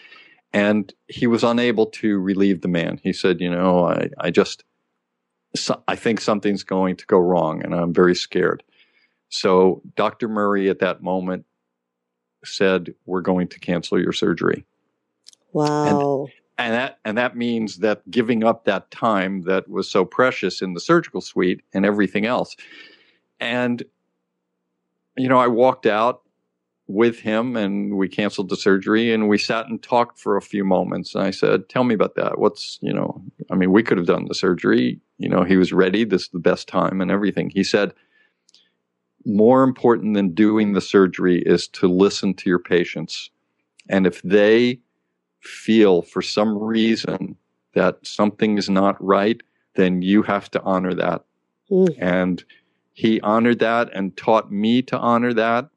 And he was unable to relieve the man. He said, You know, I, I just, I think something's going to go wrong and I'm very scared. So Dr. Murray at that moment said, We're going to cancel your surgery. Wow. And, and that and that means that giving up that time that was so precious in the surgical suite and everything else. And you know i walked out with him and we canceled the surgery and we sat and talked for a few moments. And i said tell me about that. What's you know i mean we could have done the surgery. You know he was ready. This is the best time and everything. He said more important than doing the surgery is to listen to your patients and if they feel for some reason that something is not right, then you have to honor that. Mm. And he honored that and taught me to honor that.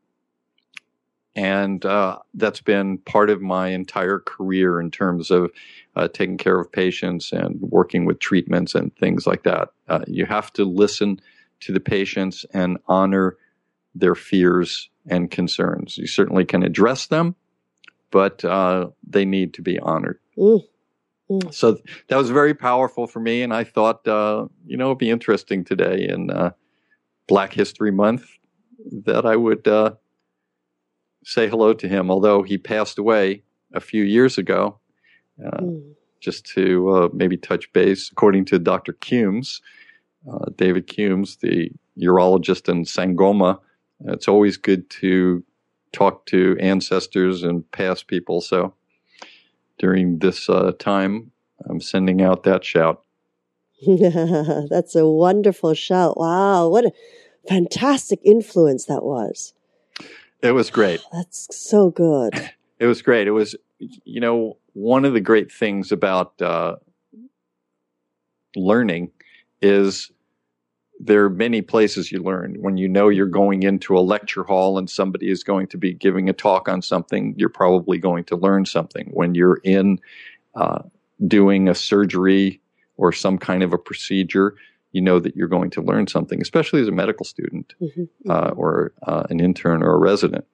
And uh, that's been part of my entire career in terms of uh, taking care of patients and working with treatments and things like that. Uh, you have to listen to the patients and honor their fears and concerns. You certainly can address them, but uh, they need to be honored. Mm. Mm. So that was very powerful for me, and I thought, uh, you know, it'd be interesting today in uh, Black History Month that I would uh, say hello to him, although he passed away a few years ago. Uh, mm. Just to uh, maybe touch base, according to Dr. Cumes, David Cumes, the urologist in Sangoma, it's always good to talk to ancestors and past people. So during this uh, time, I'm sending out that shout. That's a wonderful shout. Wow, what a fantastic influence that was. It was great. That's so good. It was great. It was, you know, one of the great things about uh, learning is there are many places you learn. When you know you're going into a lecture hall and somebody is going to be giving a talk on something, you're probably going to learn something. When you're in uh, doing a surgery or some kind of a procedure, you know that you're going to learn something, especially as a medical student mm-hmm. uh, or uh, an intern or a resident.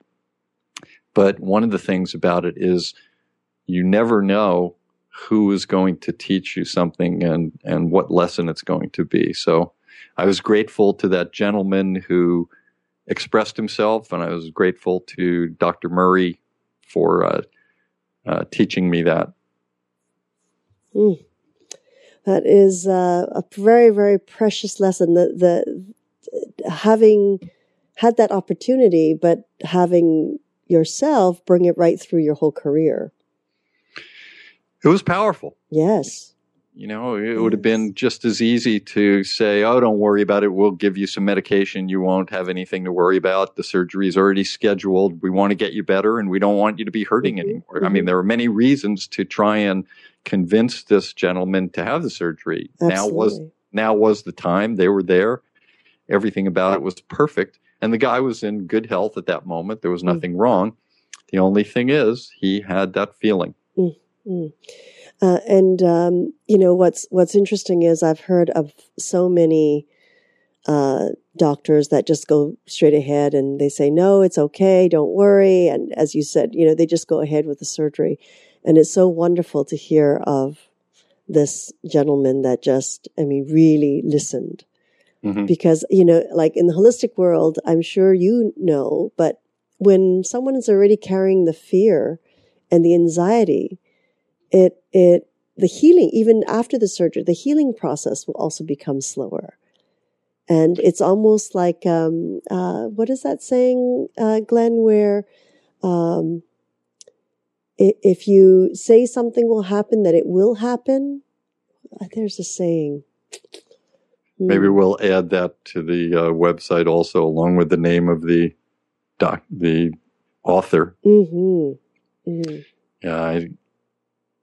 But one of the things about it is you never know who is going to teach you something and, and what lesson it's going to be. So I was grateful to that gentleman who expressed himself, and I was grateful to Dr. Murray for uh, uh, teaching me that. Mm. That is uh, a very, very precious lesson. The, the having had that opportunity, but having yourself bring it right through your whole career. It was powerful. Yes. You know, it yes. would have been just as easy to say, oh, don't worry about it. We'll give you some medication. You won't have anything to worry about. The surgery is already scheduled. We want to get you better and we don't want you to be hurting mm-hmm. anymore. Mm-hmm. I mean, there are many reasons to try and convince this gentleman to have the surgery. Absolutely. Now was, now was the time. They were there. Everything about it was perfect. And the guy was in good health at that moment. There was mm. nothing mm-hmm. wrong. The only thing is he had that feeling. Mm-hmm. Uh, and um, you know what's what's interesting is I've heard of so many uh, doctors that just go straight ahead and they say no, it's okay, don't worry, and as you said, you know they just go ahead with the surgery, and it's so wonderful to hear of this gentleman that just I mean really listened. Mm-hmm. Because, you know, like in the holistic world, I'm sure you know, but when someone is already carrying the fear and the anxiety, it, it, the healing, even after the surgery, the healing process will also become slower. And it's almost like, um, uh, what is that saying, uh, Glenn, where, um, if you say something will happen, that it will happen. Uh, there's a saying. Maybe hmm. we'll add that to the uh, website also, along with the name of the doc, the author. Mm-hmm. Mm-hmm. Yeah, I,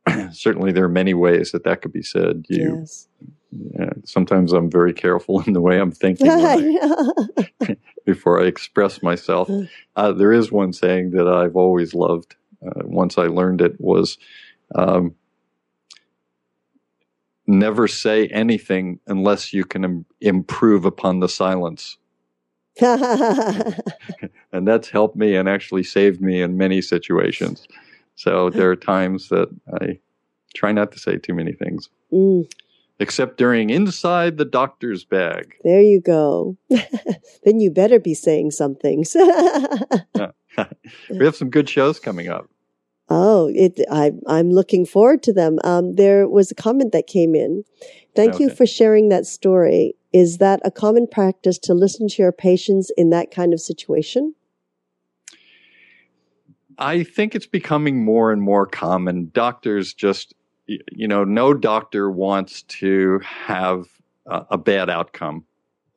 certainly there are many ways that that could be said. You, yes. Yeah, sometimes I'm very careful in the way I'm thinking I, before I express myself. Uh, there is one saying that I've always loved. Uh, once I learned it was, um, "Never say anything unless you can Im- improve upon the silence." and that's helped me and actually saved me in many situations. So there are times that I try not to say too many things. Mm. Except during inside the doctor's bag. There you go. then you better be saying some things. we have some good shows coming up. Oh, it, I, I'm looking forward to them. Um, there was a comment that came in. Thank okay. you for sharing that story. Is that a common practice to listen to your patients in that kind of situation? I think it's becoming more and more common. Doctors just, you know, no doctor wants to have a, a bad outcome.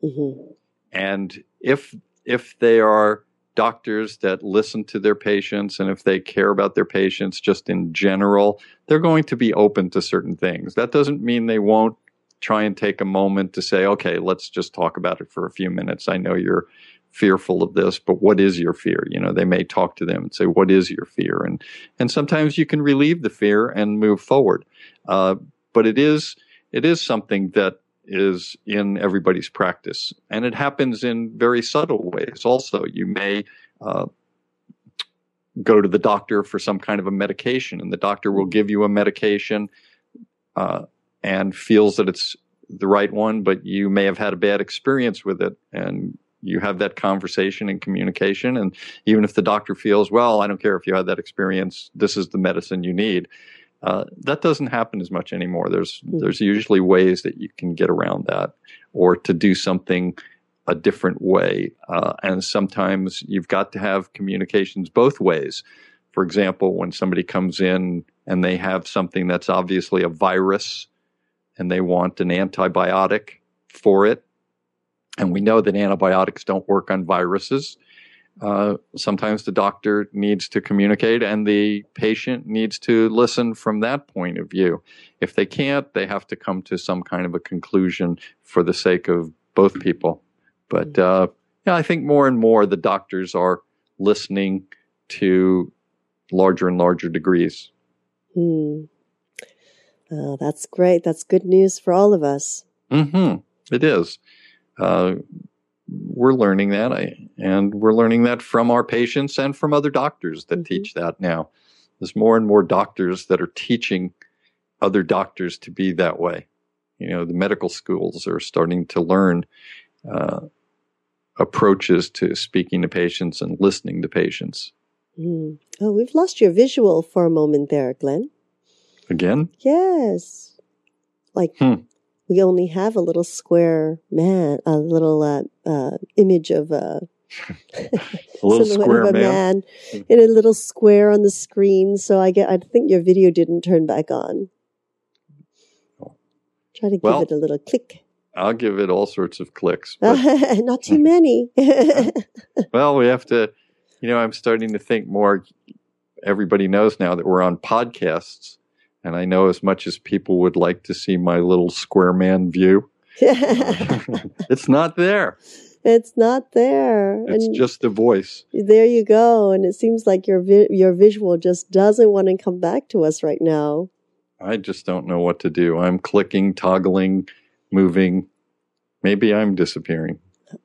Mm-hmm. And if if they are doctors that listen to their patients and if they care about their patients just in general, they're going to be open to certain things. That doesn't mean they won't try and take a moment to say, okay, let's just talk about it for a few minutes. I know you're fearful of this, but what is your fear? You know, they may talk to them and say, what is your fear? And, and sometimes you can relieve the fear and move forward. Uh, but it is, it is something that is in everybody's practice. And it happens in very subtle ways also. You may, uh, go to the doctor for some kind of a medication and the doctor will give you a medication, uh, and feels that it's the right one, but you may have had a bad experience with it and you have that conversation and communication. And even if the doctor feels, well, I don't care if you had that experience, this is the medicine you need. Uh, that doesn't happen as much anymore. There's mm-hmm. there's usually ways that you can get around that, or to do something a different way. Uh, and sometimes you've got to have communications both ways. For example, when somebody comes in and they have something that's obviously a virus, and they want an antibiotic for it, and we know that antibiotics don't work on viruses. uh, sometimes the doctor needs to communicate and the patient needs to listen from that point of view. If they can't, they have to come to some kind of a conclusion for the sake of both people. But uh, yeah, I think more and more the doctors are listening to larger and larger degrees. Hmm. Oh, that's great. That's good news for all of us. hmm It is. Uh, we're learning that, I, and we're learning that from our patients and from other doctors that Mhm. teach that now. There's more and more doctors that are teaching other doctors to be that way. You know, the medical schools are starting to learn uh, approaches to speaking to patients and listening to patients. Hmm. Oh, we've lost your visual for a moment there, Glenn. Again, Yes. Like Hmm. We only have a little square man, a little uh, uh, image of a, a little square a man. man in a little square on the screen. So I get, I think your video didn't turn back on. Try to give Well- it a little click. I'll give it all sorts of clicks. Not too many. Well, we have to, you know, I'm starting to think more. Everybody knows now that we're on podcasts. And I know as much as people would like to see my little square man view, it's not there. it's not there. It's and just a voice. there you go. And it seems like your vi- your visual just doesn't want to come back to us right now. I just don't know what to do. I'm clicking, toggling, moving. Maybe I'm disappearing.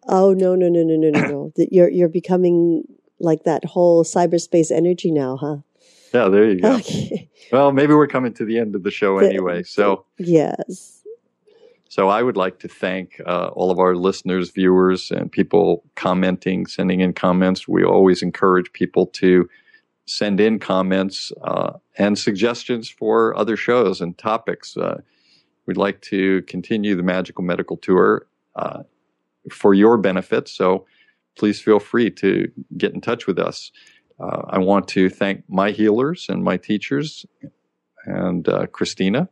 Oh no no no no no no no! You're you're becoming like that whole cyberspace energy now, huh? Yeah, there you go. Okay. Well, maybe we're coming to the end of the show The- anyway. So, Yes. So I would like to thank uh, all of our listeners, viewers, and people commenting, sending in comments. We always encourage people to send in comments uh, and suggestions for other shows and topics. Uh, we'd like to continue the Magical Medical Tour uh, for your benefit. So please feel free to get in touch with us. Uh, I want to thank my healers and my teachers and uh, Christina.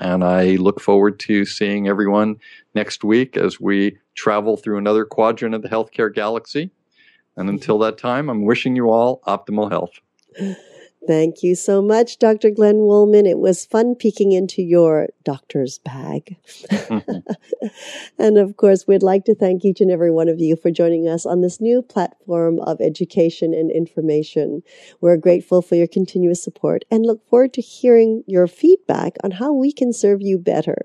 And I look forward to seeing everyone next week as we travel through another quadrant of the healthcare galaxy. And until that time, I'm wishing you all optimal health. Thank you so much, Dr. Glenn Woolman. It was fun peeking into your doctor's bag. Mm-hmm. and of course, we'd like to thank each and every one of you for joining us on this new platform of education and information. We're grateful for your continuous support and look forward to hearing your feedback on how we can serve you better.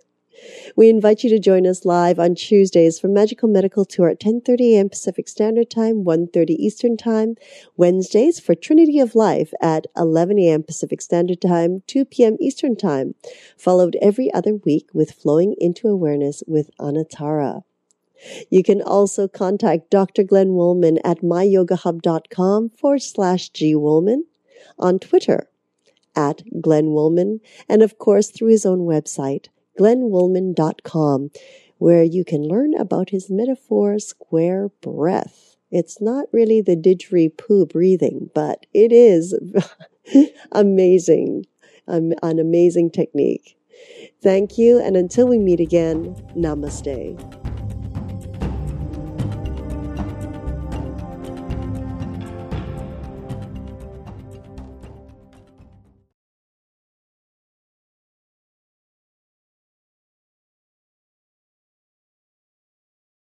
We invite you to join us live on Tuesdays for Magical Medical Tour at 10:30 a.m. Pacific Standard Time, 1:30 Eastern Time. Wednesdays for Trinity of Life at 11 a.m. Pacific Standard Time, 2 p.m. Eastern Time, followed every other week with Flowing into Awareness with Anatara. You can also contact Dr. Glenn Woolman at myyogahub.com forward slash G Woolman, on Twitter at Glenn Woolman, and of course through his own website, glennwoolman.com, where you can learn about his metaphor square breath. It's not really the didgeridoo breathing, but it is amazing, um, an amazing technique. Thank you, and until we meet again, namaste.